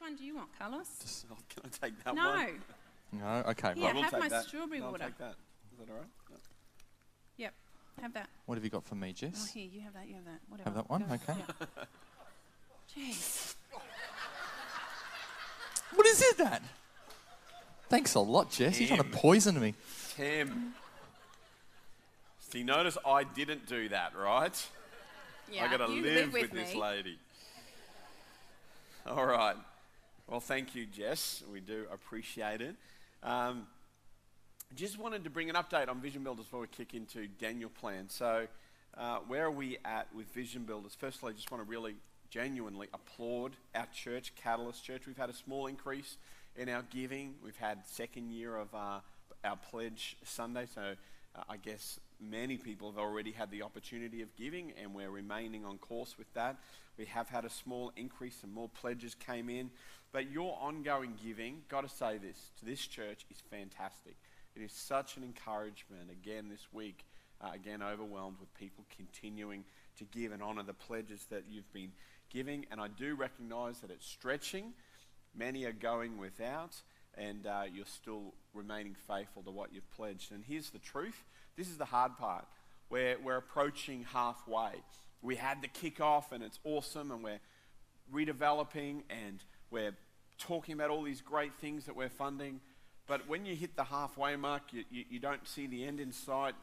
one do you want, Carlos? Just- oh, Can I take that no. one? No, No, okay. Yeah, I will have take my that. strawberry No, water. I'll take that. Is that all right? No. Yep. Have that. What have you got for me, Jess? Oh, Jess? here, you have that. You have that. Whatever. Have that one? Go. Okay. Yeah. Jeez. What is it that? Thanks a lot, Jess. You're trying to poison me. Tim. See, notice I didn't do that, right? Yeah. I got to you live, with, with, this me. lady. All right. Well, thank you, Jess. We do appreciate it. Um, just wanted to bring an update on Vision Builders before we kick into Daniel Plan. So, uh, where are we at with Vision Builders? Firstly, I just want to really genuinely applaud our church, Catalyst Church. We've had a small increase in our giving. We've had second year of uh, our pledge Sunday, so uh, I guess many people have already had the opportunity of giving, and we're remaining on course with that. We have had a small increase, and more pledges came in. But your ongoing giving, got to say this, to this church is fantastic. It is such an encouragement. Again, this week, uh, again, overwhelmed with people continuing to give and honour the pledges that you've been giving. And I do recognise that it's stretching. Many are going without, and uh, you're still remaining faithful to what you've pledged. And here's the truth this is the hard part. We're, we're approaching halfway. We had the kick-off, and it's awesome, and we're redeveloping, and we're talking about all these great things that we're funding. But when you hit the halfway mark, you, you, you don't see the end in sight.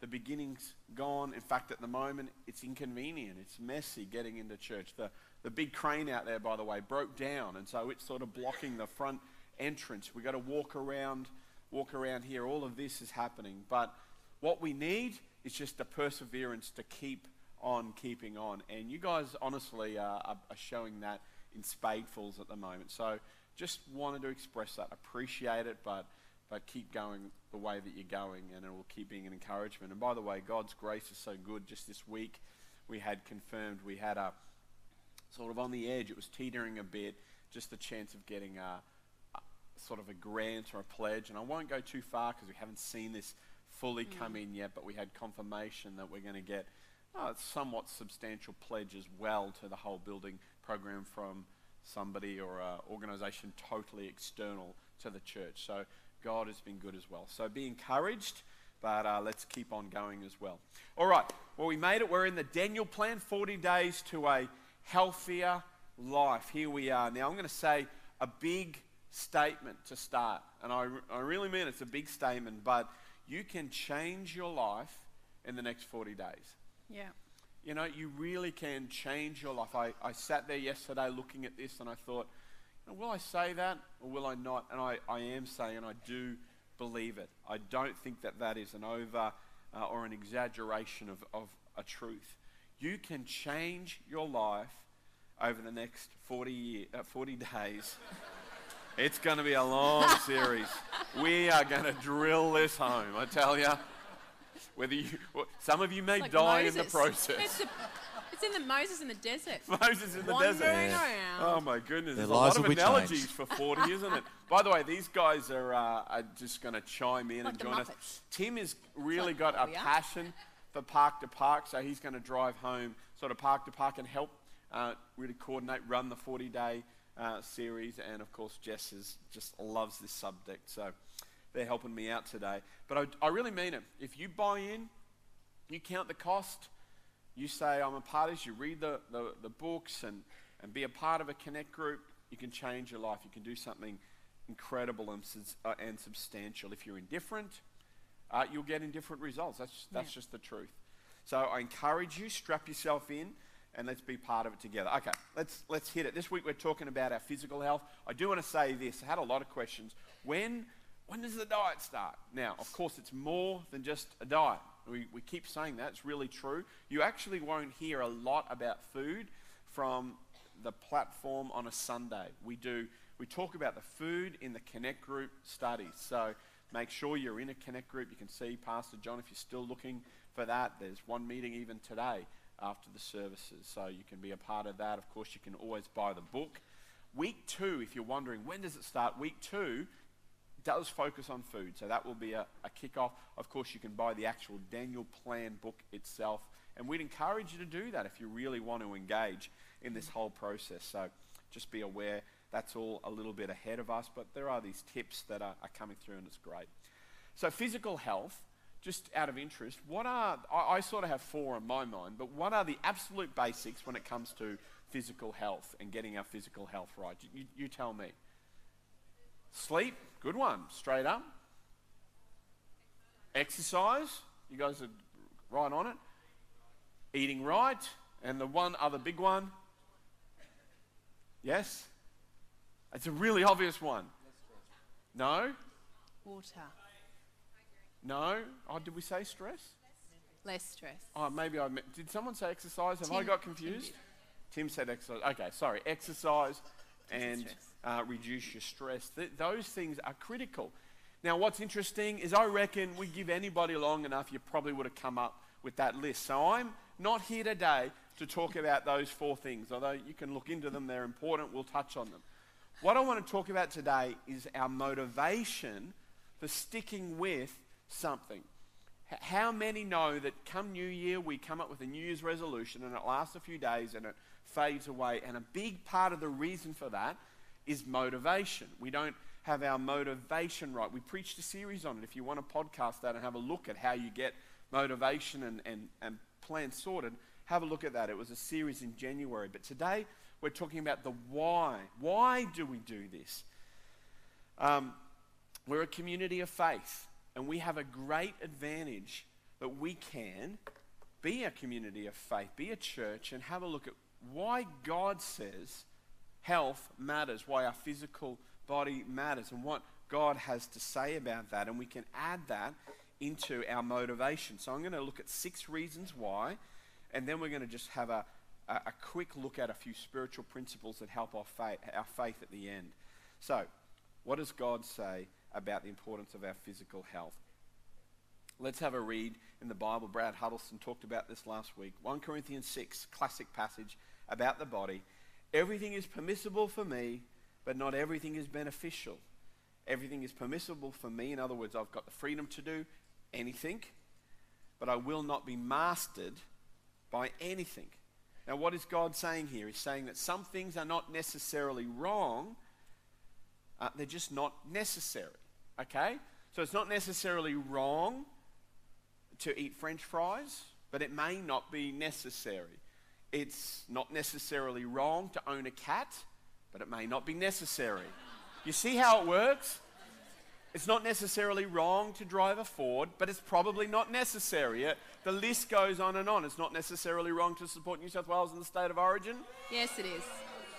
The beginning's gone. In fact, at the moment, it's inconvenient. It's messy getting into church. The, the big crane out there, by the way, broke down, and so it's sort of blocking the front entrance. We've got to walk around, walk around here. All of this is happening. But what we need is just the perseverance to keep on keeping on. And you guys, honestly, are, are showing that in spadefuls at the moment. So just wanted to express that. Appreciate it, but but keep going the way that you're going, and it will keep being an encouragement. And by the way, God's grace is so good. Just this week, we had confirmed we had a sort of on the edge. It was teetering a bit, just the chance of getting a, a sort of a grant or a pledge. And I won't go too far because we haven't seen this fully come in yet, but we had confirmation that we're going to get uh, somewhat substantial pledge as well to the whole building program from somebody or an organisation totally external to the church. So God has been good as well. So be encouraged, but uh, let's keep on going as well. All right, well, we made it. We're in the Daniel plan 40 days to a healthier life. Here we are. Now, I'm going to say a big statement to start. And I, I really mean it's a big statement, but you can change your life in the next 40 days. Yeah. You know, you really can change your life. I, I sat there yesterday looking at this and I thought, will I say that or will I not? And I, I am saying, I do believe it. I don't think that that is an over uh, or an exaggeration of, of a truth. You can change your life over the next 40, year, uh, 40 days. It's going to be a long series. We are going to drill this home, I tell you. Whether you, some of you may Like die Moses. in the process. It's, the, it's in the Moses in the desert. Moses in the Wandering desert. around. Oh my goodness, Their there's a lot of analogies changed. for 40, isn't it? By the way, these guys are, uh, are just going to chime in Like and the join us. Tim has really like got a passion for park to park, so he's going to drive home, sort of park to park, and help uh, really coordinate, run the 40 day uh, series. And of course, Jess is, just loves this subject, so they're helping me out today. But I, I really mean it. If you buy in, you count the cost, you say, I'm a part of this, you read the, the, the books and, and be a part of a connect group, you can change your life. You can do something incredible and, uh, and substantial. If you're indifferent, uh, you'll get indifferent results. That's, that's Yeah. just the truth. So I encourage you, strap yourself in, and let's be part of it together. Okay, let's, let's hit it. This week we're talking about our physical health. I do want to say this. I had a lot of questions. When, when does the diet start? Now, of course, it's more than just a diet. We, we keep saying that. It's really true. You actually won't hear a lot about food from the platform on a Sunday. We do. We talk about the food in the Connect Group studies. So make sure you're in a Connect Group. You can see Pastor John if you're still looking for that. There's one meeting even today after the services, so you can be a part of that. Of course, you can always buy the book. Week two, if you're wondering when does it start, week two does focus on food. So that will be a, a kickoff. Of course, you can buy the actual Daniel Plan book itself. And we'd encourage you to do that if you really want to engage in this whole process. So just be aware that's all a little bit ahead of us, but there are these tips that are, are coming through, and it's great. So, physical health, just out of interest, what are, I, I sort of have four in my mind, but what are the absolute basics when it comes to physical health and getting our physical health right? You, you tell me. Sleep, good one, straight up. Exercise, you guys are right on it. Eating right, and the one other big one. Yes? It's a really obvious one. No? Water. No? Oh, did we say stress? Less stress. Oh, maybe I meant, did someone say exercise? Have I got confused? did. Tim said exercise. Okay, sorry. Exercise and uh, reduce your stress. Th- those things are critical. Now, what's interesting is I reckon we give anybody long enough, you probably would have come up with that list. So I'm not here today to talk about those four things, although you can look into them, they're important, we'll touch on them. What I want to talk about today is our motivation for sticking with something. How many know that come New Year, we come up with a New Year's resolution and it lasts a few days and it fades away? And a big part of the reason for that is motivation. We don't have our motivation right. We preached a series on it. If you want to podcast that and have a look at how you get motivation and, and, and plan sorted, have a look at that. It was a series in January. But today we're talking about the why. Why do we do this? Um, we're a community of faith, and we have a great advantage that we can be a community of faith, be a church, and have a look at why God says health matters, why our physical body matters, and what God has to say about that. And we can add that into our motivation. So I'm going to look at six reasons why, and then we're going to just have a, a, a quick look at a few spiritual principles that help our faith, our faith at the end. So, what does God say about the importance of our physical health? Let's have a read in the Bible. Brad Huddleston talked about this last week. 1 Corinthians 6, classic passage about the body. Everything is permissible for me, but not everything is beneficial. Everything is permissible for me. In other words, I've got the freedom to do anything, but I will not be mastered by anything. Now, what is God saying here? He's saying that some things are not necessarily wrong, uh, they're just not necessary. Okay? So it's not necessarily wrong to eat french fries, but it may not be necessary. It's not necessarily wrong to own a cat, but it may not be necessary. You see how it works? It's not necessarily wrong to drive a Ford, but it's probably not necessary. It- the list goes on and on. It's not necessarily wrong to support New South Wales in the state of origin. Yes, it is.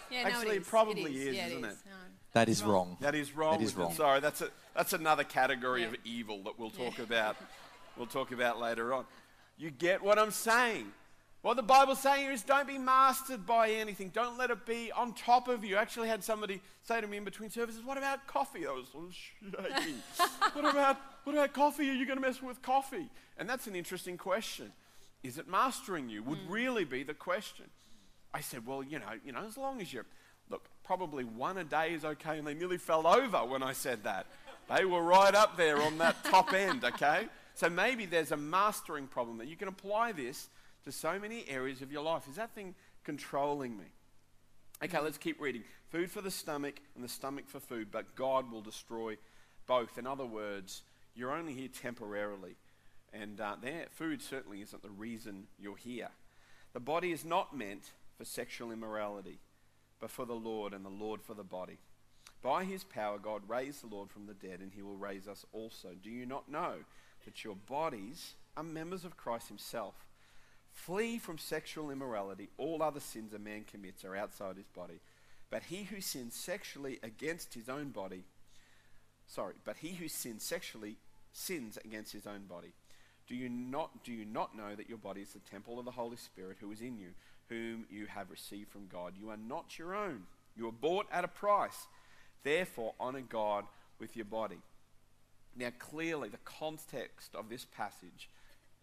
Yeah, no, Actually, it it is. probably it is, yeah, isn't it it? is. No. That is wrong. That is wrong. That is wrong. Sorry, that's a that's another category Yeah. of evil that we'll talk Yeah. about. We'll talk about later on. You get what I'm saying? What the Bible's saying here is don't be mastered by anything. Don't let it be on top of you. I actually had somebody say to me in between services, "What about coffee?" I was sort of shaking. what about what about coffee? Are you going to mess with coffee? And that's an interesting question. Is it mastering you? Would mm. really be the question. I said, well, you know, you know, as long as you're, look, probably one a day is okay, and they nearly fell over when I said that. They were right up there on that top end, okay? So maybe there's a mastering problem that you can apply this to so many areas of your life. Is that thing controlling me? Okay, let's keep reading. Food for the stomach and the stomach for food, but God will destroy both. In other words, you're only here temporarily. And uh, there, food certainly isn't the reason you're here. The body is not meant for sexual immorality, but for the Lord, and the Lord for the body. By his power, God raised the Lord from the dead, and he will raise us also. Do you not know that your bodies are members of Christ himself? Flee from sexual immorality. All other sins a man commits are outside his body. But he who sins sexually against his own body, sorry, but he who sins sexually sins against his own body. Do you not do you not know that your body is the temple of the Holy Spirit who is in you, whom you have received from God? You are not your own. You were bought at a price. Therefore, honor God with your body. Now, clearly, the context of this passage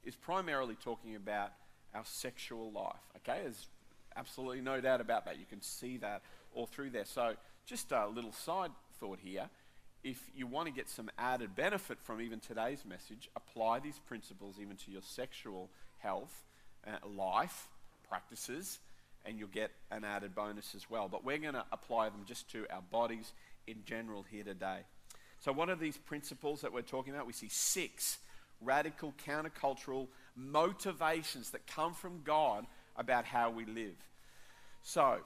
is primarily talking about our sexual life. Okay, there's absolutely no doubt about that. You can see that all through there. So, just a little side thought here. If you want to get some added benefit from even today's message, apply these principles even to your sexual health, uh, life, practices, and you'll get an added bonus as well. But we're going to apply them just to our bodies in general here today. So, what are these principles that we're talking about? We see six radical countercultural motivations that come from God about how we live. So,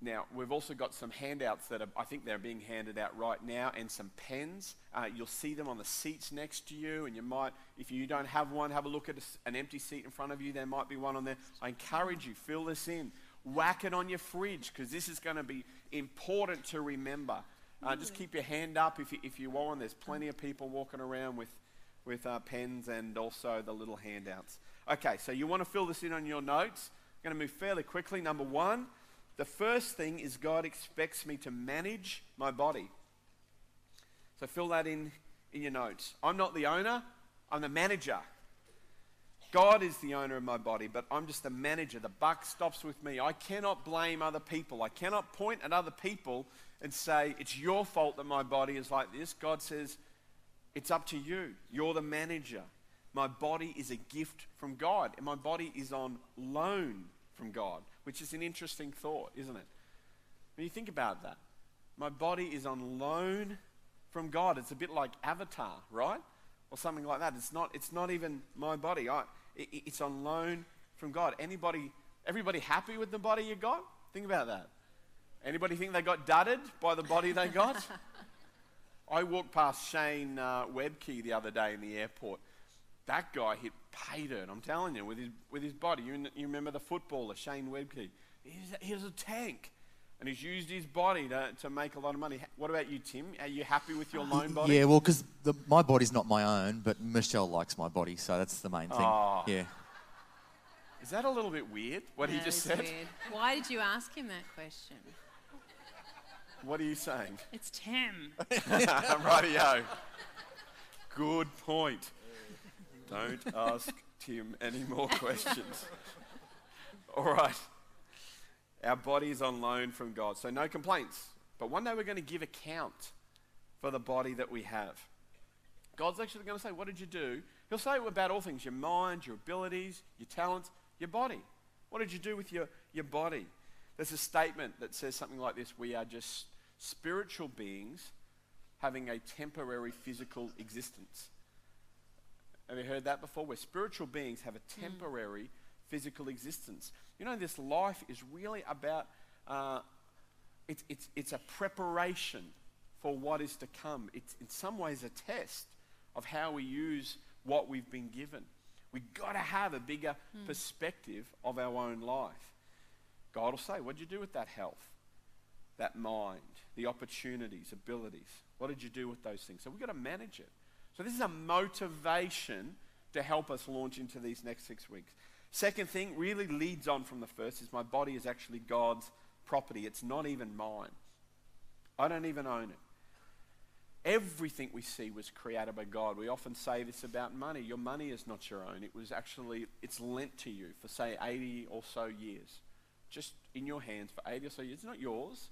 now, we've also got some handouts that are, I think they're being handed out right now, and some pens. Uh, you'll see them on the seats next to you, and you might, if you don't have one, have a look at a, an empty seat in front of you. There might be one on there. I encourage you, fill this in. Whack it on your fridge, because this is going to be important to remember. Uh, just keep your hand up if you, if you want. There's plenty of people walking around with, with uh, pens and also the little handouts. Okay, so you want to fill this in on your notes. I'm going to move fairly quickly. Number one, the first thing is God expects me to manage my body. So fill that in in your notes. I'm not the owner, I'm the manager. God is the owner of my body, but I'm just the manager. The buck stops with me. I cannot blame other people. I cannot point at other people and say, it's your fault that my body is like this. God says, it's up to you. You're the manager. My body is a gift from God, and my body is on loan from God which is an interesting thought, isn't it? When you think about that, my body is on loan from God. It's a bit like Avatar, right? Or something like that. It's not, it's not even my body. I, it, it's on loan from God. Anybody, everybody happy with the body you got? Think about that. Anybody think they got dudded by the body they got? I walked past Shane uh, Webcke the other day in the airport. That guy hit pay dirt, I'm telling you, with his, with his body. You, you remember the footballer, Shane Webcke? He's, he was a tank. And he's used his body to, to make a lot of money. What about you, Tim? Are you happy with your loan body? Yeah, well, because my body's not my own, but Michelle likes my body, so that's the main thing. Oh. Yeah. Is that a little bit weird, what he just said? Weird. Why did you ask him that question? What are you saying? It's Tim. Rightio. Good point. Don't ask Tim any more questions. All right. Our body is on loan from God, so no complaints. But one day we're going to give account for the body that we have. God's actually going to say, What did you do? He'll say about all things your mind, your abilities, your talents, your body. What did you do with your, your body? There's a statement that says something like this We are just spiritual beings having a temporary physical existence. Have you heard that before? Where spiritual beings have a hmm. temporary mm. physical existence. You know, this life is really about, uh, it's, it's, it's a preparation for what is to come. It's in some ways a test of how we use what we've been given. We've got to have a bigger mm. perspective of our own life. God will say, What did you do with that health, that mind, the opportunities, abilities? What did you do with those things? So we've got to manage it. So, this is a motivation to help us launch into these next six weeks. Second thing really leads on from the first is my body is actually God's property. It's not even mine. I don't even own it. Everything we see was created by God. We often say this about money. Your money is not your own. It was actually, it's lent to you for say 80 or so years. Just in your hands for 80 or so years. It's not yours,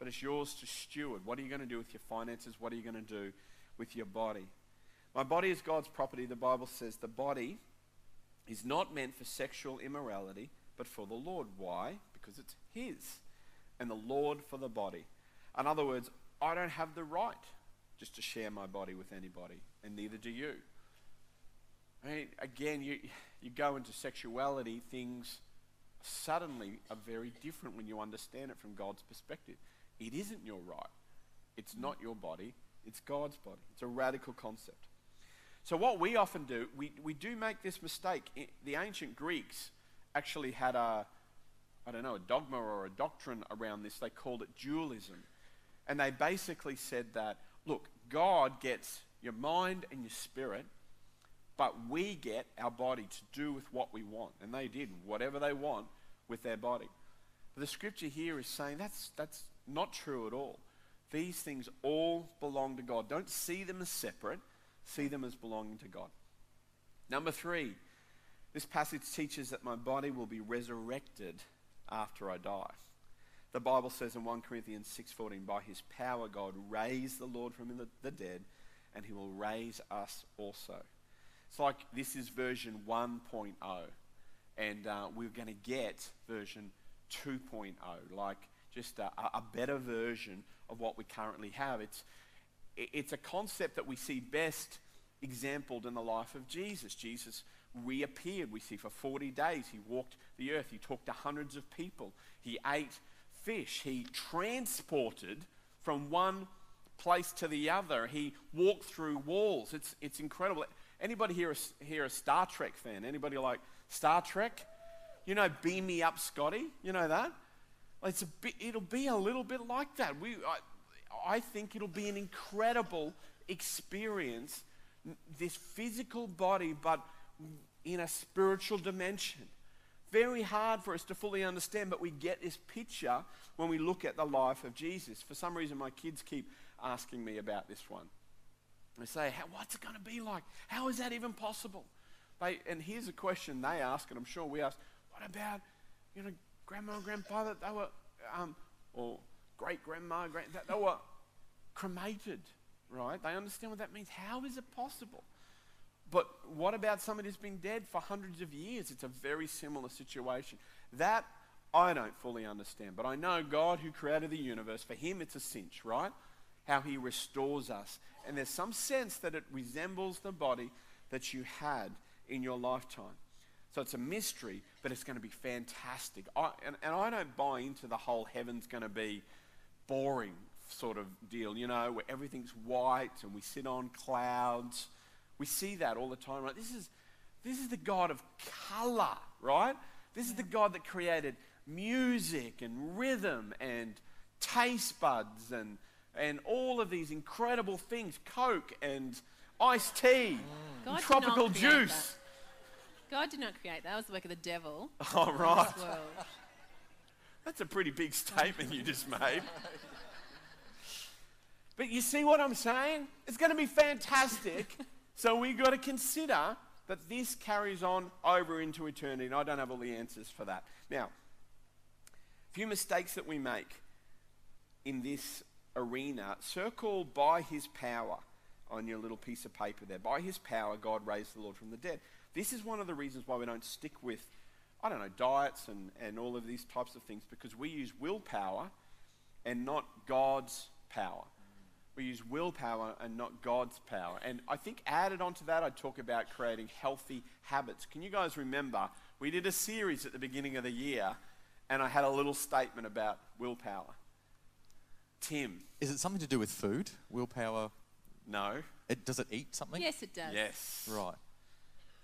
but it's yours to steward. What are you going to do with your finances? What are you going to do with your body? My body is God's property. The Bible says the body is not meant for sexual immorality, but for the Lord. Why? Because it's His. And the Lord for the body. In other words, I don't have the right just to share my body with anybody, and neither do you. I mean, again, you, you go into sexuality, things suddenly are very different when you understand it from God's perspective. It isn't your right. It's not your body. It's God's body. It's a radical concept. So, what we often do, we, we do make this mistake. The ancient Greeks actually had a, I don't know, a dogma or a doctrine around this. They called it dualism. And they basically said that, look, God gets your mind and your spirit, but we get our body to do with what we want. And they did whatever they want with their body. But the scripture here is saying that's, that's not true at all. These things all belong to God. Don't see them as separate see them as belonging to God. Number three, this passage teaches that my body will be resurrected after I die. The Bible says in 1 Corinthians 6:14, by his power God raised the Lord from the, the dead, and he will raise us also. It's like this is version 1.0. and uh, we're going to get version 2.0, like just a, a better version of what we currently have. It's, it's a concept that we see best exampled in the life of Jesus. Jesus reappeared, we see, for 40 days. He walked the earth, he talked to hundreds of people, he ate fish, he transported from one place to the other, he walked through walls. It's, it's incredible. Anybody here a, here a Star Trek fan? Anybody like Star Trek? You know, beam me up, Scotty. You know that? It's a bit, it'll be a little bit like that. We, I, I think it'll be an incredible experience, this physical body, but in a spiritual dimension. Very hard for us to fully understand, but we get this picture when we look at the life of Jesus. For some reason, my kids keep asking me about this one. They say, What's it going to be like? How is that even possible? They, and here's a question they ask, and I'm sure we ask, What about, you know, grandma and grandpa that they were, um, or great grandma, great, they were cremated, right? They understand what that means. How is it possible? But what about somebody who's been dead for hundreds of years? It's a very similar situation. That I don't fully understand. But I know God who created the universe, for him it's a cinch, right? How he restores us. And there's some sense that it resembles the body that you had in your lifetime. So it's a mystery, but it's going to be fantastic. I, and, and I don't buy into the whole heaven's going to be boring sort of deal, you know, where everything's white and we sit on clouds we see that all the time, right? This is, this is the God of color, right? This is the God that created music and rhythm and taste buds and, and all of these incredible things Coke and iced tea, mm. God did tropical juice. God did not create that. That was the work of the devil. In right. That's a pretty big statement you just made. But you see what I'm saying? It's going to be fantastic. So we've got to consider that this carries on over into eternity, and I don't have all the answers for that. Now, a few mistakes that we make in this arena circle by his power on your little piece of paper there. By his power, God raised the Lord from the dead. This is one of the reasons why we don't stick with, I don't know, diets and, and all of these types of things, because we use willpower and not God's power. We use willpower and not God's power. And I think added onto that, I talk about creating healthy habits. Can you guys remember? We did a series at the beginning of the year, and I had a little statement about willpower. Tim, Is it something to do with food? Willpower? no. It, does it eat something? Yes, it does. Yes. Right.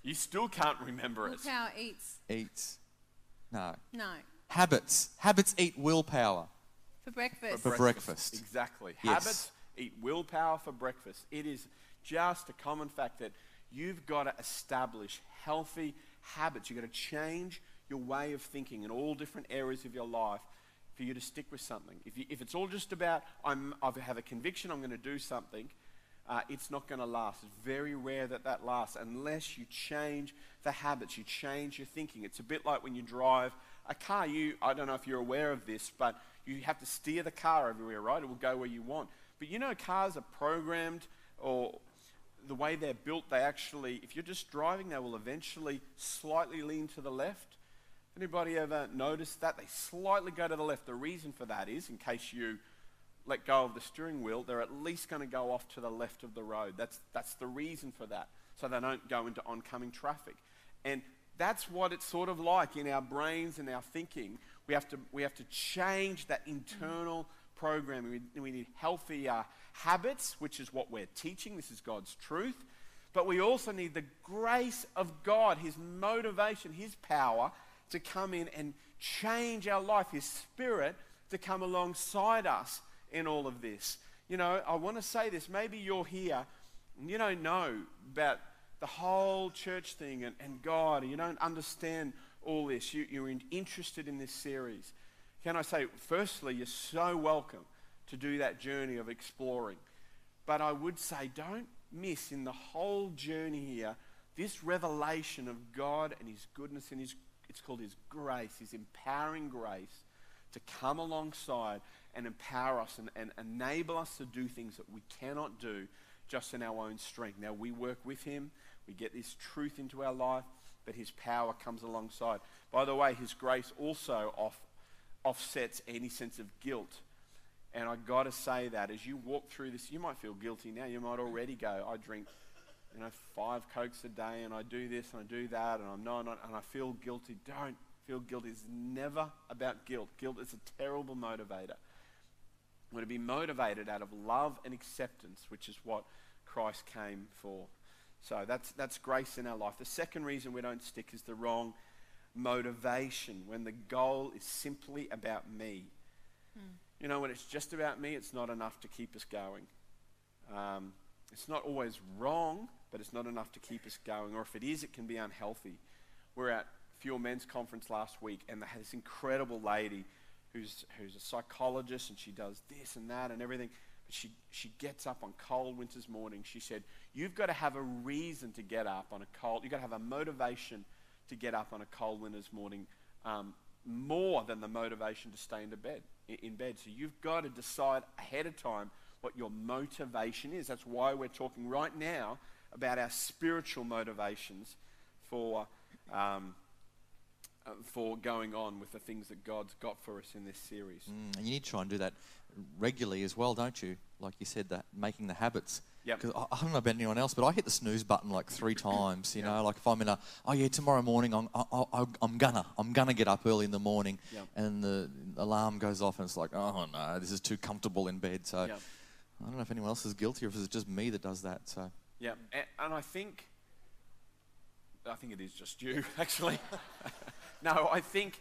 You still can't remember it. Willpower eats. Eats. No. No. Habits. Habits eat willpower. For breakfast. For breakfast. Exactly. Yes. Habits eat willpower for breakfast. It is just a common fact that you've got to establish healthy habits. You've got to change your way of thinking in all different areas of your life for you to stick with something. If, you, if it's all just about, I'm, I have a conviction I'm going to do something, uh, it's not going to last. It's very rare that that lasts unless you change the habits, you change your thinking. It's a bit like when you drive a car. You, I don't know if you're aware of this, but you have to steer the car everywhere, right? It will go where you want. But you know, cars are programmed or the way they're built, they actually, if you're just driving, they will eventually slightly lean to the left. Anybody ever noticed that? They slightly go to the left. The reason for that is, in case you let go of the steering wheel, they're at least going to go off to the left of the road. That's, that's the reason for that, so they don't go into oncoming traffic. And that's what it's sort of like in our brains and our thinking. We have to, we have to change that internal programming. We, we need healthy habits, which is what we're teaching. This is God's truth. But we also need the grace of God, His motivation, His power to come in and change our life, His Spirit to come alongside us in all of this. You know, I want to say this. Maybe you're here and you don't know about the whole church thing and, and God, and you don't understand all this. You, you're in, interested in this series. Can I say, firstly, you're so welcome to do that journey of exploring. But I would say, don't miss in the whole journey here this revelation of God and His goodness and His, it's called His grace, His empowering grace to come alongside and empower us and, and enable us to do things that we cannot do just in our own strength. Now, we work with Him, we get this truth into our life, but His power comes alongside. By the way, His grace also off, offsets any sense of guilt. And I got to say that as you walk through this, you might feel guilty now. You might already go, I drink, you know, five cokes a day, and I do this and I do that, and I'm not, and I feel guilty. Don't feel guilty. It's never about guilt. Guilt is a terrible motivator. We're to be motivated out of love and acceptance, which is what Christ came for. So that's, that's grace in our life. The second reason we don't stick is the wrong motivation, when the goal is simply about me. Hmm. You know, when it's just about me, it's not enough to keep us going. Um, it's not always wrong, but it's not enough to keep us going. Or if it is, it can be unhealthy. We're at Fuel Men's Conference last week, and they had this incredible lady who's, who's a psychologist, and she does this and that and everything. But she, she gets up on cold winter's morning. She said, You've got to have a reason to get up on a cold, you've got to have a motivation to get up on a cold winter's morning um, more than the motivation to stay in bed, in bed. So you've got to decide ahead of time what your motivation is. That's why we're talking right now about our spiritual motivations for um, uh, for going on with the things that God's got for us in this series. Mm, and you need to try and do that regularly as well, don't you? Like you said, that making the habits. Because I, I, don't know about anyone else, but I hit the snooze button like three times. You yep. know, like if I'm in a, oh yeah, tomorrow morning I'm, I, am gonna, I'm gonna get up early in the morning, yep. and the alarm goes off, and it's like, oh no, this is too comfortable in bed. So yep. I don't know if anyone else is guilty or if it's just me that does that. So yeah, and, and I think, I think it is just you actually. no, I think,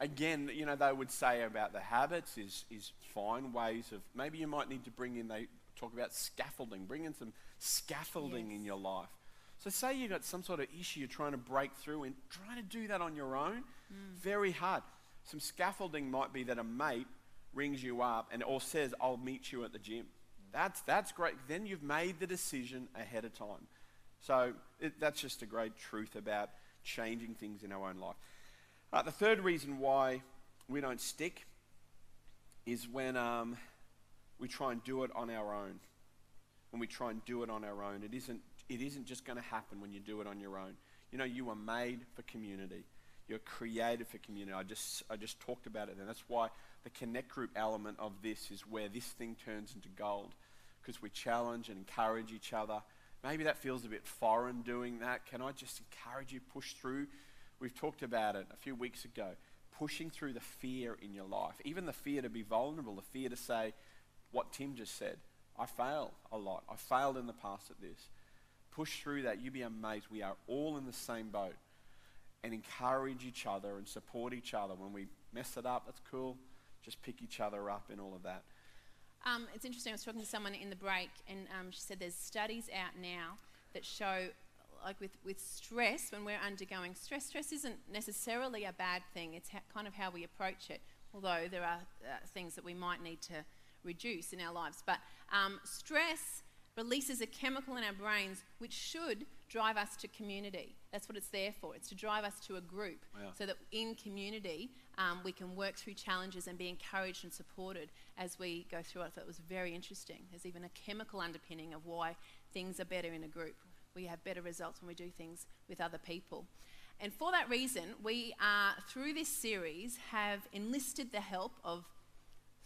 again, you know, they would say about the habits is, is find ways of, maybe you might need to bring in, they talk about scaffolding, bring in some scaffolding yes. in your life. So say you've got some sort of issue you're trying to break through and trying to do that on your own, mm. very hard. Some scaffolding might be that a mate rings you up and or says, I'll meet you at the gym. That's, that's great. Then you've made the decision ahead of time. So it, that's just a great truth about changing things in our own life. Uh, the third reason why we don't stick is when um, we try and do it on our own. When we try and do it on our own, it isn't, it isn't just going to happen when you do it on your own. You know, you are made for community. You're created for community. I just, I just talked about it, and that's why the connect group element of this is where this thing turns into gold, because we challenge and encourage each other Maybe that feels a bit foreign doing that. Can I just encourage you push through? We've talked about it a few weeks ago. Pushing through the fear in your life, even the fear to be vulnerable, the fear to say what Tim just said. I fail a lot. I failed in the past at this. Push through that. You'd be amazed. We are all in the same boat. And encourage each other and support each other. When we mess it up, that's cool. Just pick each other up in all of that. Um, it's interesting. I was talking to someone in the break, and um, she said there's studies out now that show, like with, with stress, when we're undergoing stress, stress isn't necessarily a bad thing. It's kind of how we approach it. Although there are uh, things that we might need to reduce in our lives, but um, stress releases a chemical in our brains which should drive us to community. That's what it's there for. It's to drive us to a group yeah. so that in community um, we can work through challenges and be encouraged and supported as we go through it. So it was very interesting. There's even a chemical underpinning of why things are better in a group. We have better results when we do things with other people. And for that reason, we are, through this series, have enlisted the help of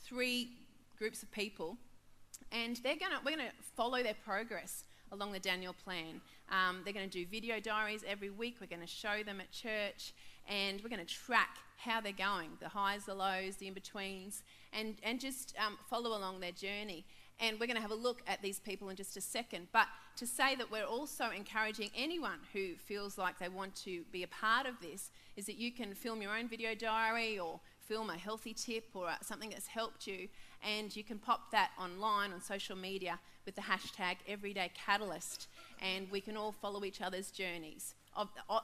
three groups of people, and they're gonna, we're going to follow their progress along the Daniel plan. Um, they're going to do video diaries every week. We're going to show them at church, and we're going to track how they're going the highs, the lows, the in betweens, and, and just um, follow along their journey. And we're going to have a look at these people in just a second. But to say that we're also encouraging anyone who feels like they want to be a part of this is that you can film your own video diary or film a healthy tip or uh, something that's helped you, and you can pop that online on social media with the hashtag Everyday Catalyst, and we can all follow each other's journeys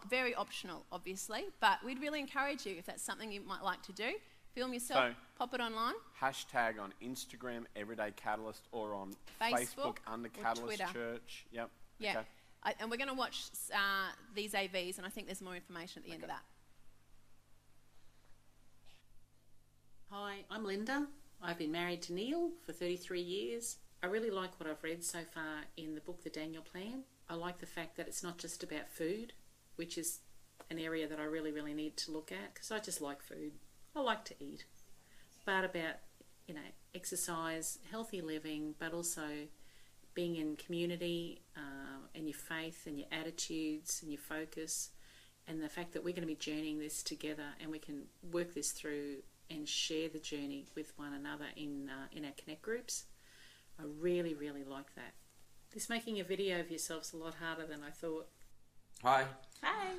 very optional, obviously, but we'd really encourage you if that's something you might like to do. Film yourself, so, pop it online. Hashtag on Instagram, Everyday Catalyst, or on Facebook, Facebook under Catalyst Twitter. Church. Yep. Yeah. Okay. I, and we're going to watch uh, these AVs, and I think there's more information at the okay. end of that. Hi, I'm Linda. I've been married to Neil for 33 years. I really like what I've read so far in the book, The Daniel Plan. I like the fact that it's not just about food, which is an area that I really, really need to look at because I just like food. I like to eat. But about, you know, exercise, healthy living, but also being in community uh, and your faith and your attitudes and your focus and the fact that we're going to be journeying this together and we can work this through and share the journey with one another in uh, in our connect groups. I really, really like that. This making a video of yourself's a lot harder than I thought. Hi, Hi,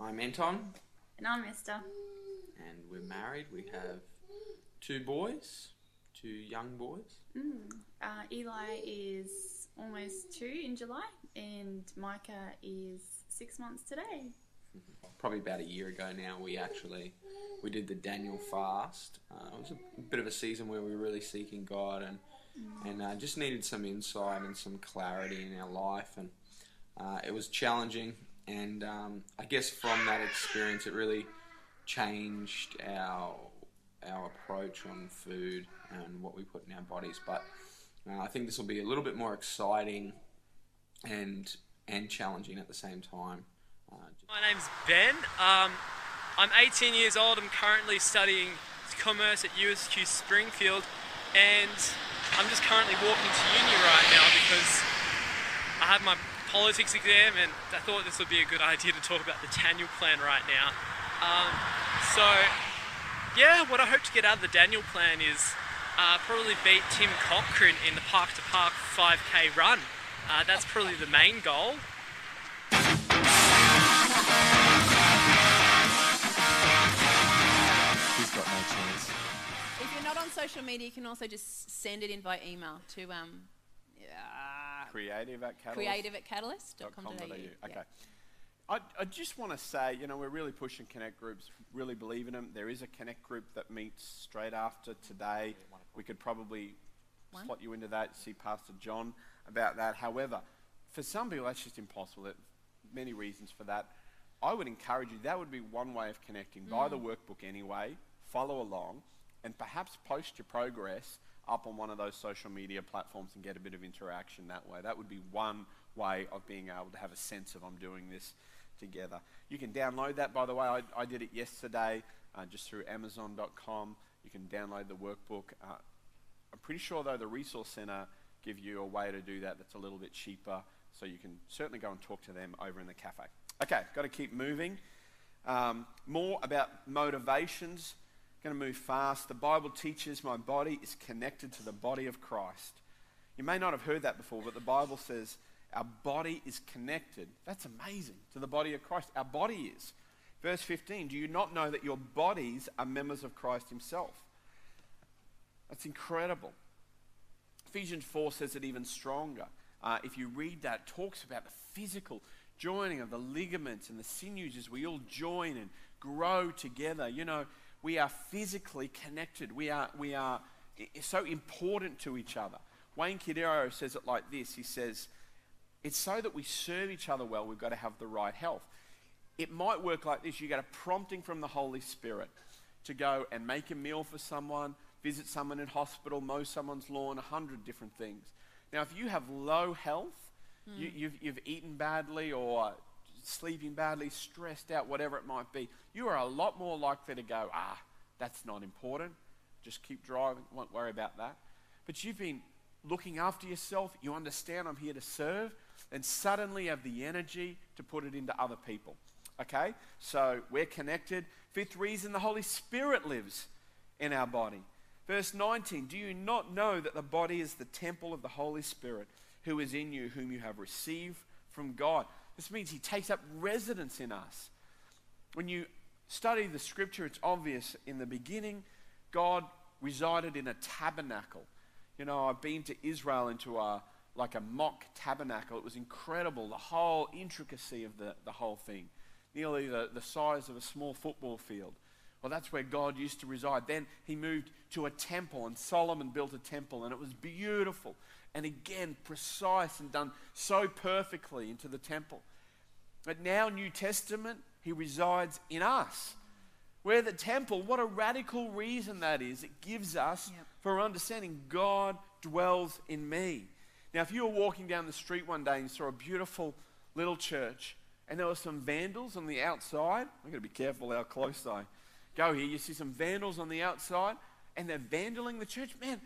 I'm Anton, and I'm Esther. and we're married. We have two boys, two young boys. Mm. Uh, Eli is almost two in July, and Micah is six months today. Probably about a year ago now, we actually we did the Daniel fast. Uh, it was a bit of a season where we were really seeking God and and uh, just needed some insight and some clarity in our life, and uh, it was challenging. And um, I guess from that experience, it really changed our our approach on food and what we put in our bodies. But uh, I think this will be a little bit more exciting and and challenging at the same time. Uh, My name's Ben. Um, I'm 18 years old. I'm currently studying commerce at USQ Springfield, and I'm just currently walking to uni right now because I have my politics exam, and I thought this would be a good idea to talk about the Daniel plan right now. Um, so, yeah, what I hope to get out of the Daniel plan is uh, probably beat Tim Cochran in the Park to Park 5K run. Uh, that's probably the main goal. He's got no chance. If you're not on social media, you can also just send it in by email to um, uh, Creative at Catalyst. creative at catalyst.com.au. Okay. Yeah. I, I just want to say, you know, we're really pushing Connect groups, really believe in them. There is a Connect group that meets straight after today. We could probably One? slot you into that, see Pastor John about that. However, for some people, that's just impossible. There many reasons for that. I would encourage you, that would be one way of connecting. Buy the mm. workbook anyway, follow along, and perhaps post your progress up on one of those social media platforms and get a bit of interaction that way. That would be one way of being able to have a sense of I'm doing this together. You can download that, by the way. I, I did it yesterday uh, just through Amazon.com. You can download the workbook. Uh, I'm pretty sure, though, the Resource Centre give you a way to do that that's a little bit cheaper, so you can certainly go and talk to them over in the cafe. Okay, got to keep moving. Um, more about motivations. Going to move fast. The Bible teaches my body is connected to the body of Christ. You may not have heard that before, but the Bible says our body is connected. That's amazing to the body of Christ. Our body is. Verse 15 Do you not know that your bodies are members of Christ Himself? That's incredible. Ephesians 4 says it even stronger. Uh, if you read that, talks about the physical joining of the ligaments and the sinews as we all join and grow together. You know, we are physically connected. We are, we are so important to each other. Wayne Cordeiro says it like this He says, It's so that we serve each other well, we've got to have the right health. It might work like this you get a prompting from the Holy Spirit to go and make a meal for someone, visit someone in hospital, mow someone's lawn, a hundred different things. Now, if you have low health, you, hmm. you've, you've eaten badly or sleeping badly, stressed out, whatever it might be, you are a lot more likely to go, ah, that's not important. Just keep driving, won't worry about that. But you've been looking after yourself, you understand I'm here to serve, and suddenly have the energy to put it into other people. Okay? So we're connected. Fifth reason the Holy Spirit lives in our body. Verse 19 Do you not know that the body is the temple of the Holy Spirit who is in you, whom you have received from God? This means He takes up residence in us. When you study the scripture, it's obvious in the beginning, God resided in a tabernacle. You know, I've been to Israel into a like a mock tabernacle. It was incredible, the whole intricacy of the, the whole thing. Nearly the, the size of a small football field. Well, that's where God used to reside. Then he moved to a temple, and Solomon built a temple, and it was beautiful. And again, precise and done so perfectly into the temple. But now, New Testament, he resides in us. We're the temple. What a radical reason that is. It gives us Yep. for understanding God dwells in me. Now, if you were walking down the street one day and saw a beautiful little church and there were some vandals on the outside. I've got to be careful how close I go here. You see some vandals on the outside, and they're vandaling the church. Man,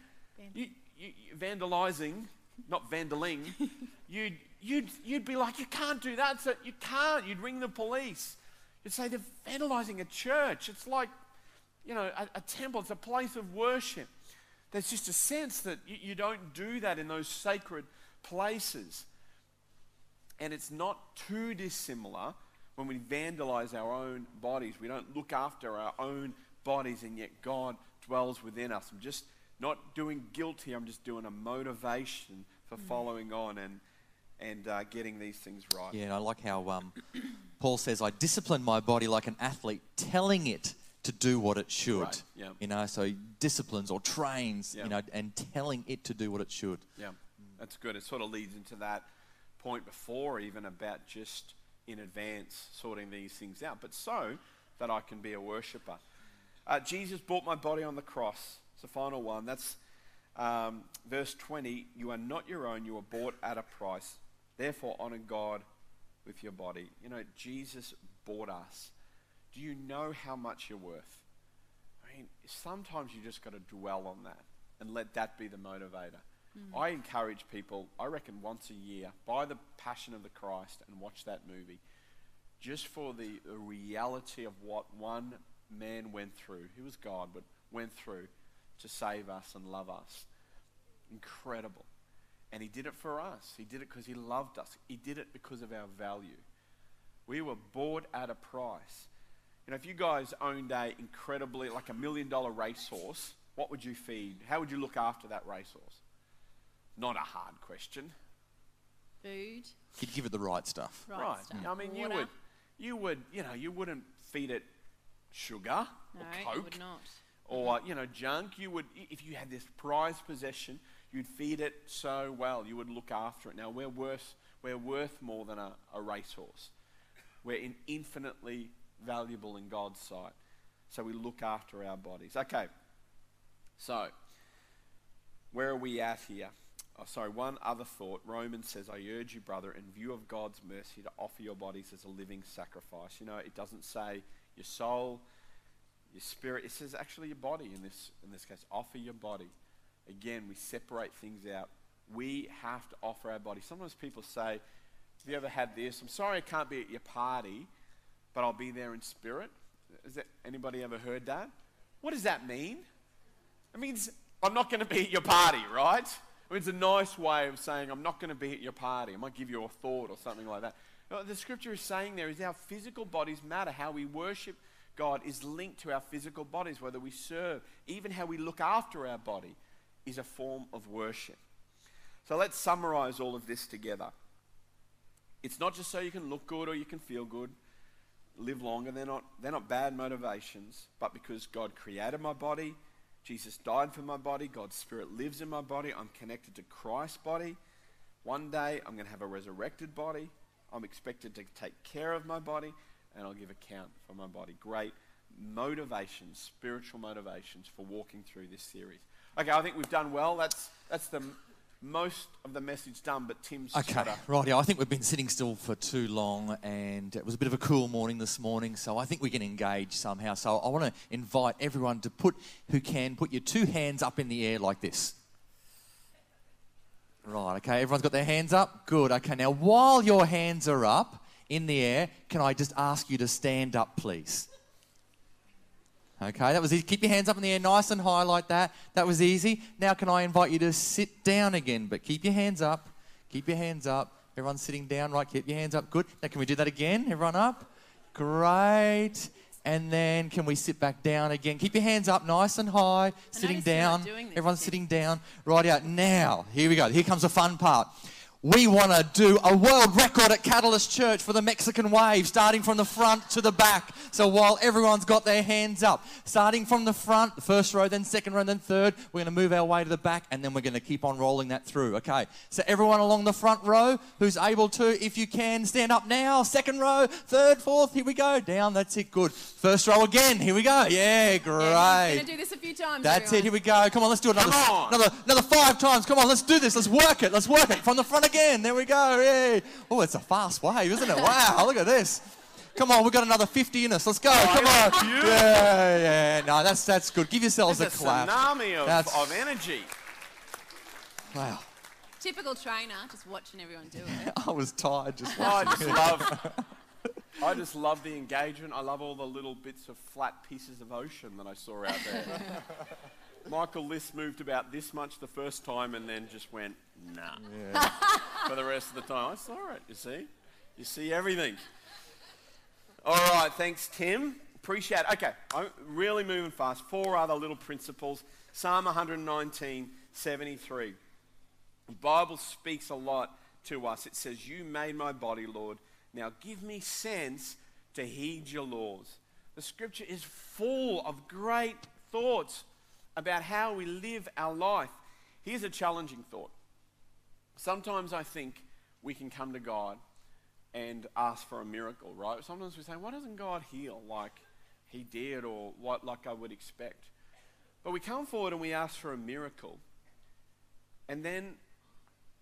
you, you, you, vandalizing, not vandaling, you'd, you'd, you'd be like, you can't do that. So you can't. You'd ring the police. You'd say they're vandalizing a church. It's like, you know, a, a temple. It's a place of worship. There's just a sense that you, you don't do that in those sacred places. And it's not too dissimilar when we vandalize our own bodies. We don't look after our own bodies, and yet God dwells within us. I'm just not doing guilt here, I'm just doing a motivation for mm. following on and, and uh, getting these things right. Yeah, and I like how um, Paul says, I discipline my body like an athlete, telling it to do what it should. Right, yeah. You know, so he disciplines or trains, yeah. you know, and telling it to do what it should. Yeah, that's good. It sort of leads into that point before, even about just in advance sorting these things out, but so that I can be a worshiper. Uh, Jesus bought my body on the cross. It's the final one. That's um, verse 20. You are not your own, you are bought at a price. Therefore, honor God with your body. You know, Jesus bought us. Do you know how much you're worth? I mean, sometimes you just got to dwell on that and let that be the motivator. Mm. I encourage people, I reckon once a year, buy the Passion of the Christ and watch that movie just for the, the reality of what one man went through. He was God, but went through to save us and love us. Incredible. And he did it for us. He did it because he loved us. He did it because of our value. We were bought at a price. You know, if you guys owned a incredibly, like a million dollar racehorse, what would you feed? How would you look after that racehorse? Not a hard question. Food. You'd give it the right stuff. Right. right. Stuff. I mean, you would, you would, you know, you wouldn't feed it sugar no, or coke would not. or you know junk. You would, if you had this prized possession, you'd feed it so well. You would look after it. Now we're worth, we're worth more than a, a racehorse. We're in infinitely valuable in God's sight. So we look after our bodies. Okay. So, where are we at here? Oh, sorry, one other thought. Romans says, I urge you, brother, in view of God's mercy, to offer your bodies as a living sacrifice. You know, it doesn't say your soul, your spirit. It says actually your body in this, in this case. Offer your body. Again, we separate things out. We have to offer our body. Sometimes people say, Have you ever had this? I'm sorry I can't be at your party, but I'll be there in spirit. Has anybody ever heard that? What does that mean? It means I'm not going to be at your party, right? I mean, it's a nice way of saying I'm not going to be at your party. I might give you a thought or something like that. The scripture is saying there is our physical bodies matter. How we worship God is linked to our physical bodies, whether we serve, even how we look after our body is a form of worship. So let's summarize all of this together. It's not just so you can look good or you can feel good, live longer. They're not, they're not bad motivations, but because God created my body, Jesus died for my body. God's Spirit lives in my body. I'm connected to Christ's body. One day I'm going to have a resurrected body. I'm expected to take care of my body and I'll give account for my body. Great motivations, spiritual motivations for walking through this series. Okay, I think we've done well. That's, that's the most of the message done, but Tim's okay. Right, yeah, I think we've been sitting still for too long, and it was a bit of a cool morning this morning. So I think we can engage somehow. So I want to invite everyone to put, who can, put your two hands up in the air like this. Right, okay, everyone's got their hands up? Good, okay. Now, while your hands are up in the air, can I just ask you to stand up, please? Okay, that was easy. Keep your hands up in the air nice and high like that. That was easy. Now, can I invite you to sit down again? But keep your hands up. Keep your hands up. Everyone's sitting down, right? Keep your hands up. Good. Now, can we do that again? Everyone up? Great. And then can we sit back down again? Keep your hands up nice and high, sitting down. Everyone's sitting down. Right out. Now, here we go. Here comes the fun part we want to do a world record at Catalyst Church for the Mexican wave, starting from the front to the back. So while everyone's got their hands up, starting from the front, the first row, then second row, then third, we're going to move our way to the back, and then we're going to keep on rolling that through. Okay. So everyone along the front row who's able to, if you can, stand up now. Second row, third, fourth. Here we go. Down. That's it. Good. First row again. Here we go. Yeah, great. Yeah, going to do this a few times. That's everyone. it. Here we go. Come on, let's do it another, another, another five times. Come on, let's do this. Let's work it. Let's work it from the front again again. There we go. Yay. Oh, it's a fast wave, isn't it? Wow, look at this. Come on, we've got another 50 in us. Let's go. Oh, Come on. Yeah, yeah. No, that's that's good. Give yourselves It's a clap. tsunami of, That's- of energy. Wow. Typical trainer, just watching everyone do it. I was tired just Oh, I watching. just love. I just love the engagement. I love all the little bits of flat pieces of ocean that I saw out there. Michael List moved about this much the first time and then just went, nah, for the rest of the time. I saw it, you see? You see everything. All right, thanks, Tim. Appreciate it. Okay, I'm really moving fast. Four other little principles. Psalm 119, 73. The Bible speaks a lot to us. It says, You made my body, Lord. Now give me sense to heed your laws. The scripture is full of great thoughts about how we live our life. Here's a challenging thought. Sometimes I think we can come to God and ask for a miracle, right? Sometimes we say, Why doesn't God heal like he did or what like I would expect? But we come forward and we ask for a miracle. And then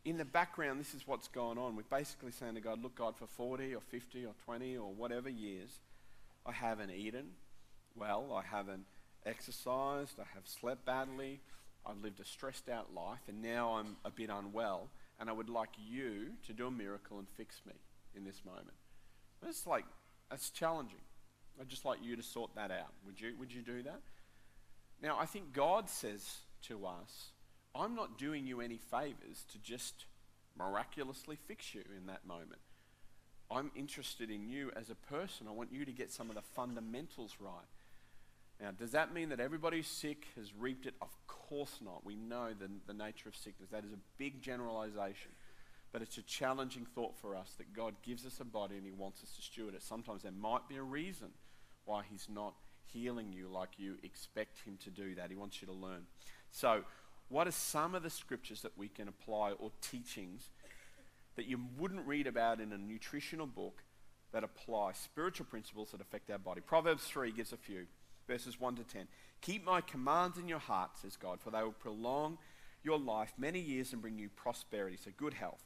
in the background, this is what's going on. We're basically saying to God, look, God, for 40 or 50 or 20 or whatever years, I haven't eaten well, I haven't exercised, I have slept badly, I've lived a stressed out life, and now I'm a bit unwell, and I would like you to do a miracle and fix me in this moment. That's like, that's challenging. I'd just like you to sort that out. Would you, would you do that? Now, I think God says to us, I'm not doing you any favors to just miraculously fix you in that moment. I'm interested in you as a person. I want you to get some of the fundamentals right. Now, does that mean that everybody who's sick has reaped it? Of course not. We know the, the nature of sickness. That is a big generalization. But it's a challenging thought for us that God gives us a body and He wants us to steward it. Sometimes there might be a reason why He's not healing you like you expect Him to do that. He wants you to learn. So, what are some of the scriptures that we can apply or teachings that you wouldn't read about in a nutritional book that apply spiritual principles that affect our body? Proverbs 3 gives a few, verses 1 to 10. Keep my commands in your heart, says God, for they will prolong your life many years and bring you prosperity, so good health.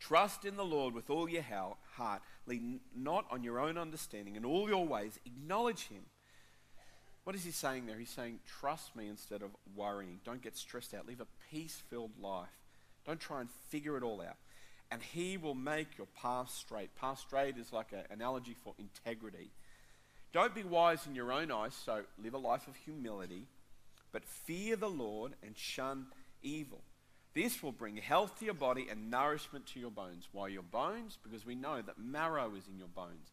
Trust in the Lord with all your heart. Lean not on your own understanding. In all your ways, acknowledge Him. What is He saying there? He's saying, trust me instead of worrying. Don't get stressed out. Live a peace filled life. Don't try and figure it all out. And He will make your path straight. Path straight is like an analogy for integrity. Don't be wise in your own eyes, so live a life of humility, but fear the Lord and shun evil. This will bring health to your body and nourishment to your bones. Why your bones? Because we know that marrow is in your bones.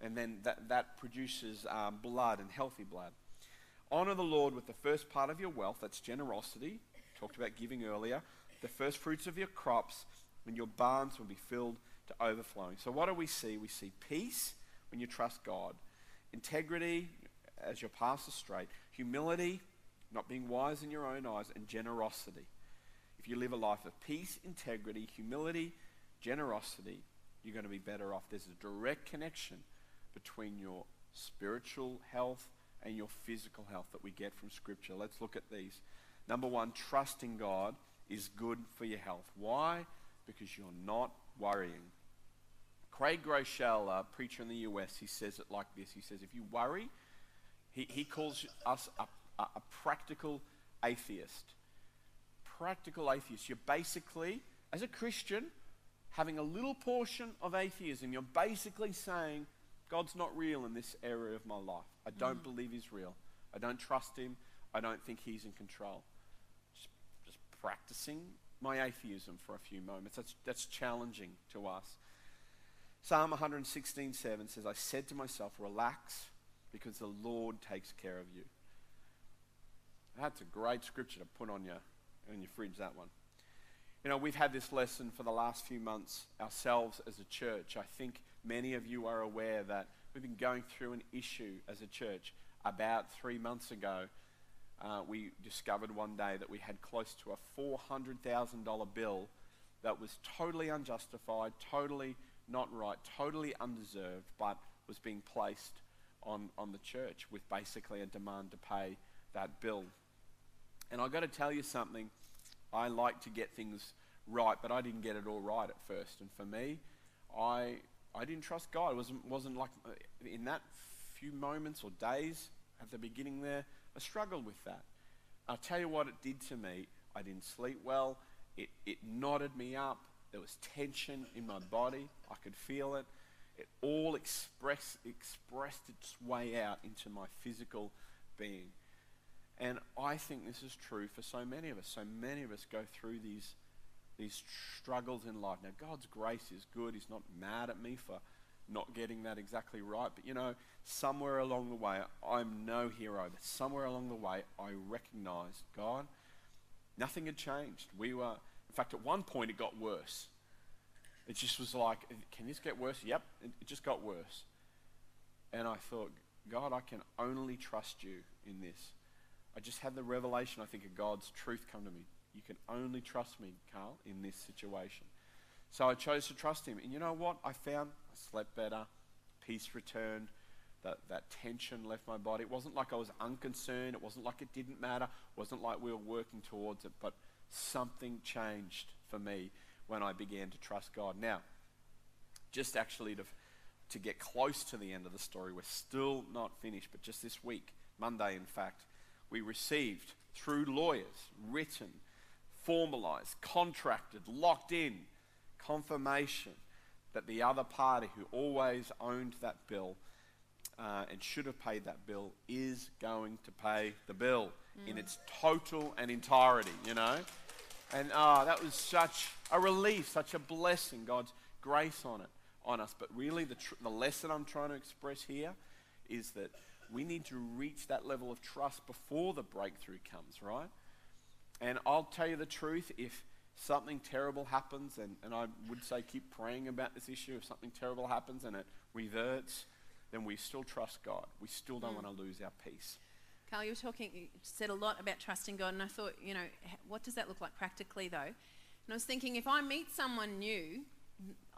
And then that, that produces um, blood and healthy blood. Honor the Lord with the first part of your wealth. That's generosity. Talked about giving earlier. The first fruits of your crops, and your barns will be filled to overflowing. So, what do we see? We see peace when you trust God, integrity as your path is straight, humility, not being wise in your own eyes, and generosity. If you live a life of peace, integrity, humility, generosity, you're going to be better off. There's a direct connection between your spiritual health and your physical health that we get from Scripture. Let's look at these. Number one, trusting God is good for your health. Why? Because you're not worrying. Craig Groeschel, a preacher in the US, he says it like this. He says, if you worry, he, he calls us a, a, practical atheist. Practical atheist. You're basically, as a Christian, having a little portion of atheism. You're basically saying, God's not real in this area of my life. I don't mm. believe He's real. I don't trust Him. I don't think He's in control. Just, just practicing my atheism for a few moments. That's, that's challenging to us. Psalm 116, 7 says, I said to myself, relax because the Lord takes care of you. That's a great scripture to put on your, on your fridge, that one. You know, we've had this lesson for the last few months ourselves as a church. I think many of you are aware that we've been going through an issue as a church. About three months ago, uh, we discovered one day that we had close to a $400,000 bill that was totally unjustified, totally not right, totally undeserved, but was being placed on, on the church with basically a demand to pay that bill. And I've got to tell you something, I like to get things right, but I didn't get it all right at first. And for me, I, I didn't trust God. It wasn't, wasn't like uh, in that few moments or days at the beginning there, I struggled with that. I'll tell you what it did to me. I didn't sleep well. It, it knotted me up. There was tension in my body. I could feel it. It all express, expressed its way out into my physical being. And I think this is true for so many of us. So many of us go through these, these struggles in life. Now, God's grace is good. He's not mad at me for not getting that exactly right. But you know, somewhere along the way, I'm no hero, but somewhere along the way, I recognized God, nothing had changed. We were, in fact, at one point, it got worse. It just was like, can this get worse? Yep, it just got worse. And I thought, God, I can only trust you in this. I just had the revelation, I think, of God's truth come to me. You can only trust me, Carl, in this situation. So I chose to trust him. And you know what? I found I slept better, peace returned, that, that tension left my body. It wasn't like I was unconcerned, it wasn't like it didn't matter, it wasn't like we were working towards it, but something changed for me when I began to trust God. Now, just actually to, to get close to the end of the story, we're still not finished, but just this week, Monday in fact, we received through lawyers, written, formalized, contracted, locked in confirmation that the other party who always owned that bill uh, and should have paid that bill is going to pay the bill mm. in its total and entirety, you know? And uh, that was such a relief, such a blessing, God's grace on it, on us. But really, the, tr- the lesson I'm trying to express here is that we need to reach that level of trust before the breakthrough comes, right? And I'll tell you the truth, if something terrible happens, and, and I would say keep praying about this issue, if something terrible happens and it reverts, then we still trust God. We still don't mm. want to lose our peace. Carl, you were talking, you said a lot about trusting God, and I thought, you know, what does that look like practically, though? And I was thinking, if I meet someone new,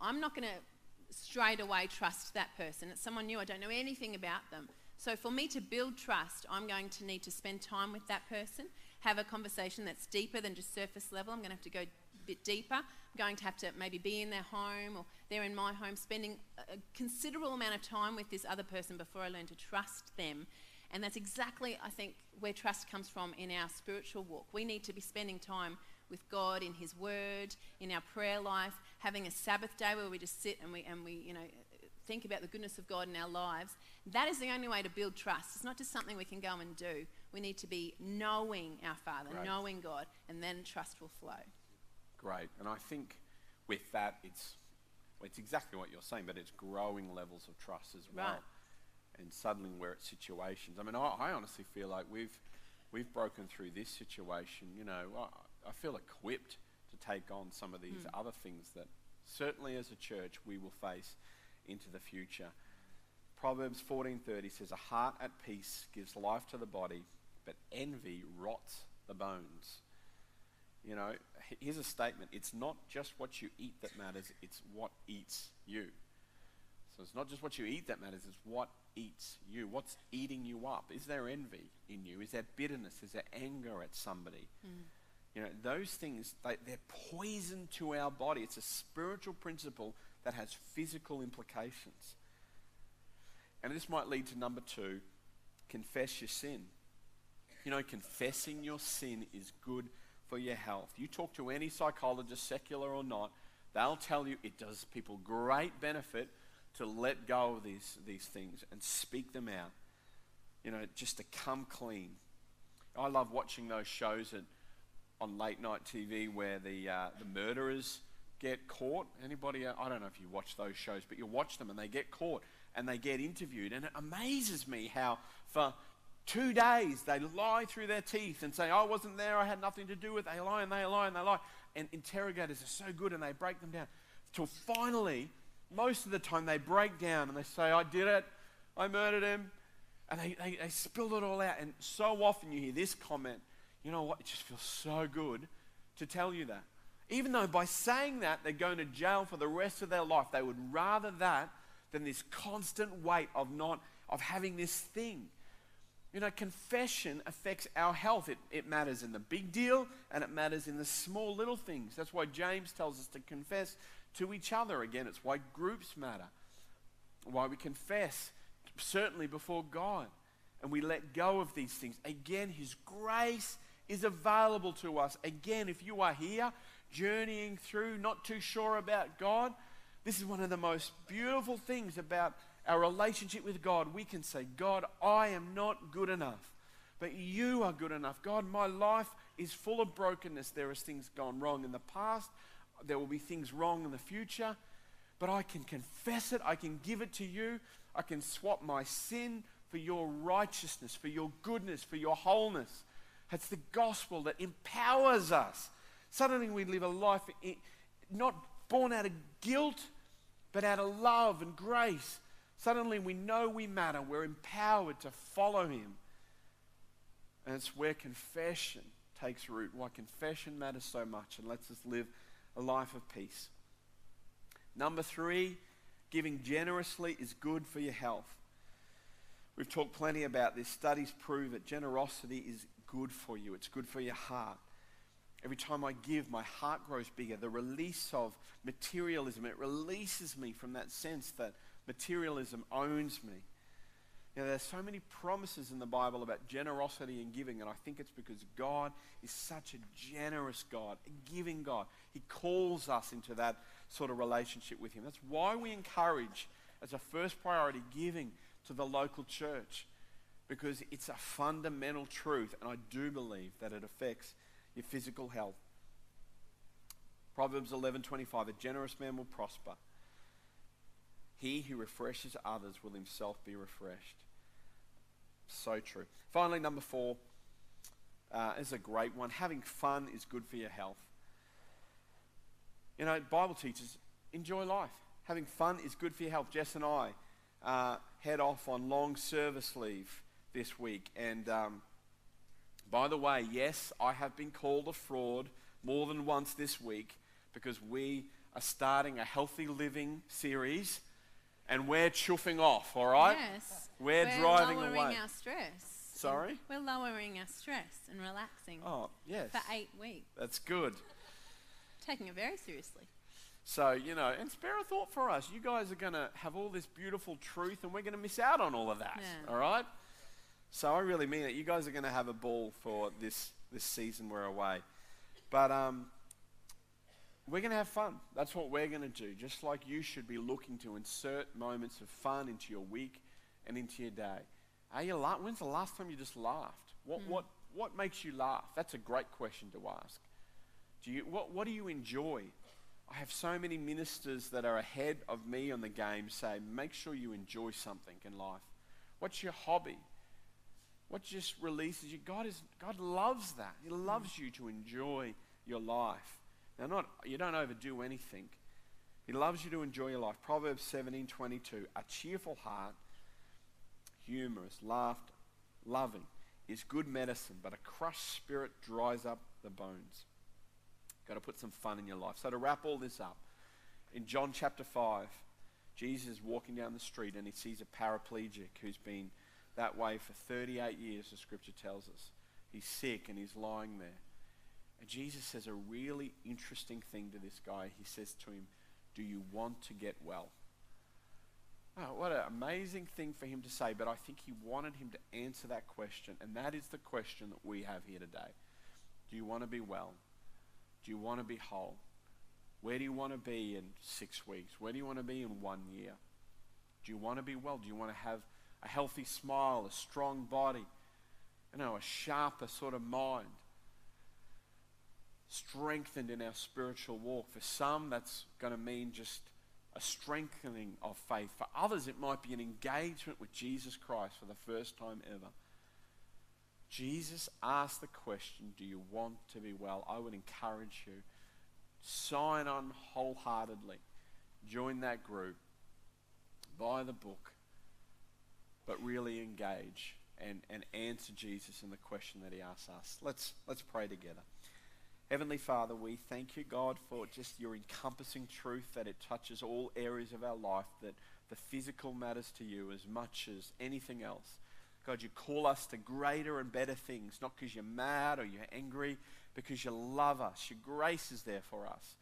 I'm not going to straight away trust that person. It's someone new, I don't know anything about them. So for me to build trust, I'm going to need to spend time with that person, have a conversation that's deeper than just surface level. I'm going to have to go a bit deeper. I'm going to have to maybe be in their home or they're in my home, spending a considerable amount of time with this other person before I learn to trust them and that's exactly, I think, where trust comes from in our spiritual walk. We need to be spending time with God in His Word, in our prayer life, having a Sabbath day where we just sit and we, and we you know, think about the goodness of God in our lives. That is the only way to build trust. It's not just something we can go and do. We need to be knowing our Father, Great. knowing God, and then trust will flow. Great. And I think with that, it's, well, it's exactly what you're saying, but it's growing levels of trust as well. Right and suddenly we're at situations. I mean, I, I honestly feel like we've we've broken through this situation. You know, I, I feel equipped to take on some of these mm. other things that certainly as a church we will face into the future. Proverbs 14:30 says, "A heart at peace gives life to the body, but envy rots the bones." You know, here's a statement. It's not just what you eat that matters, it's what eats you. So it's not just what you eat that matters, it's what eats you. What's eating you up? Is there envy in you? Is there bitterness? Is there anger at somebody? Mm. You know, those things, they, they're poison to our body. It's a spiritual principle that has physical implications. And this might lead to number two confess your sin. You know, confessing your sin is good for your health. You talk to any psychologist, secular or not, they'll tell you it does people great benefit to let go of these, these things and speak them out. You know, just to come clean. I love watching those shows at, on late night TV where the, uh, the murderers get caught. Anybody, uh, I don't know if you watch those shows, but you watch them and they get caught and they get interviewed. And it amazes me how for two days they lie through their teeth and say, I wasn't there, I had nothing to do with it. They lie and they lie and they lie. And interrogators are so good and they break them down. Till finally, most of the time they break down and they say, I did it, I murdered him. And they, they, they spill it all out. And so often you hear this comment, you know what, it just feels so good to tell you that. Even though by saying that they're going to jail for the rest of their life, they would rather that than this constant weight of not of having this thing. You know, confession affects our health. It, it matters in the big deal and it matters in the small little things. That's why James tells us to confess to each other. Again, it's why groups matter, why we confess, certainly before God, and we let go of these things. Again, His grace is available to us. Again, if you are here journeying through, not too sure about God, this is one of the most beautiful things about our relationship with God, we can say, God, I am not good enough, but you are good enough. God, my life is full of brokenness. There is things gone wrong in the past, there will be things wrong in the future, but I can confess it, I can give it to you, I can swap my sin for your righteousness, for your goodness, for your wholeness. It's the gospel that empowers us. Suddenly we live a life not born out of guilt, but out of love and grace Suddenly we know we matter. We're empowered to follow Him. And it's where confession takes root, why confession matters so much and lets us live a life of peace. Number three, giving generously is good for your health. We've talked plenty about this. Studies prove that generosity is good for you, it's good for your heart. Every time I give, my heart grows bigger. The release of materialism, it releases me from that sense that materialism owns me. Now, there's so many promises in the Bible about generosity and giving, and I think it's because God is such a generous God, a giving God. He calls us into that sort of relationship with Him. That's why we encourage, as a first priority, giving to the local church, because it's a fundamental truth, and I do believe that it affects your physical health. Proverbs 11:25 A generous man will prosper he who refreshes others will himself be refreshed. So true. Finally, number four uh, is a great one. Having fun is good for your health. You know, Bible teachers, enjoy life. Having fun is good for your health. Jess and I uh, head off on long service leave this week. And um, by the way, yes, I have been called a fraud more than once this week because we are starting a healthy living series and we're chuffing off, all right? Yes. We're, we're driving lowering away. our stress. Sorry? We're lowering our stress and relaxing. Oh, yes. For eight weeks. That's good. Taking it very seriously. So, you know, and spare a thought for us. You guys are going to have all this beautiful truth, and we're going to miss out on all of that. Yeah. All right? So I really mean it. You guys are going to have a ball for this, this season we're away. But um, we're going to have fun. That's what we're going to do. Just like you should be looking to insert moments of fun into your week and into your day. Are you la- when's the last time you just laughed? What, mm. what, what makes you laugh? That's a great question to ask. Do you, what, what do you enjoy? I have so many ministers that are ahead of me on the game say, make sure you enjoy something in life. What's your hobby? What just releases you? God, is, God loves that. He loves you to enjoy your life. Now, not you don't overdo anything. He loves you to enjoy your life. Proverbs 17:22. A cheerful heart, humorous, laughter, loving, is good medicine, but a crushed spirit dries up the bones. Got to put some fun in your life. So to wrap all this up, in John chapter 5, Jesus is walking down the street and he sees a paraplegic who's been that way for 38 years, the scripture tells us. He's sick and he's lying there. And Jesus says a really interesting thing to this guy. He says to him, Do you want to get well? Oh, what an amazing thing for him to say, but I think he wanted him to answer that question, and that is the question that we have here today. Do you want to be well? Do you want to be whole? Where do you want to be in six weeks? Where do you want to be in one year? Do you want to be well? Do you want to have a healthy smile, a strong body, you know, a sharper sort of mind? strengthened in our spiritual walk. For some, that's going to mean just a strengthening of faith. For others, it might be an engagement with Jesus Christ for the first time ever. Jesus asked the question, Do you want to be well? I would encourage you. Sign on wholeheartedly. Join that group. Buy the book. But really engage and, and answer Jesus in the question that he asks us. Let's, let's pray together. Heavenly Father, we thank you, God, for just your encompassing truth that it touches all areas of our life, that the physical matters to you as much as anything else. God, you call us to greater and better things, not because you're mad or you're angry, because you love us. Your grace is there for us.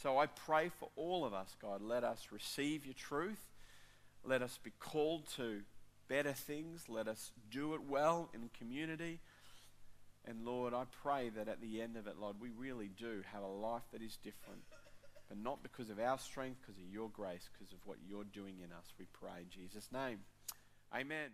So I pray for all of us, God. Let us receive your truth. Let us be called to better things. Let us do it well in community. And Lord, I pray that at the end of it, Lord, we really do have a life that is different. But not because of our strength, because of your grace, because of what you're doing in us. We pray in Jesus' name. Amen.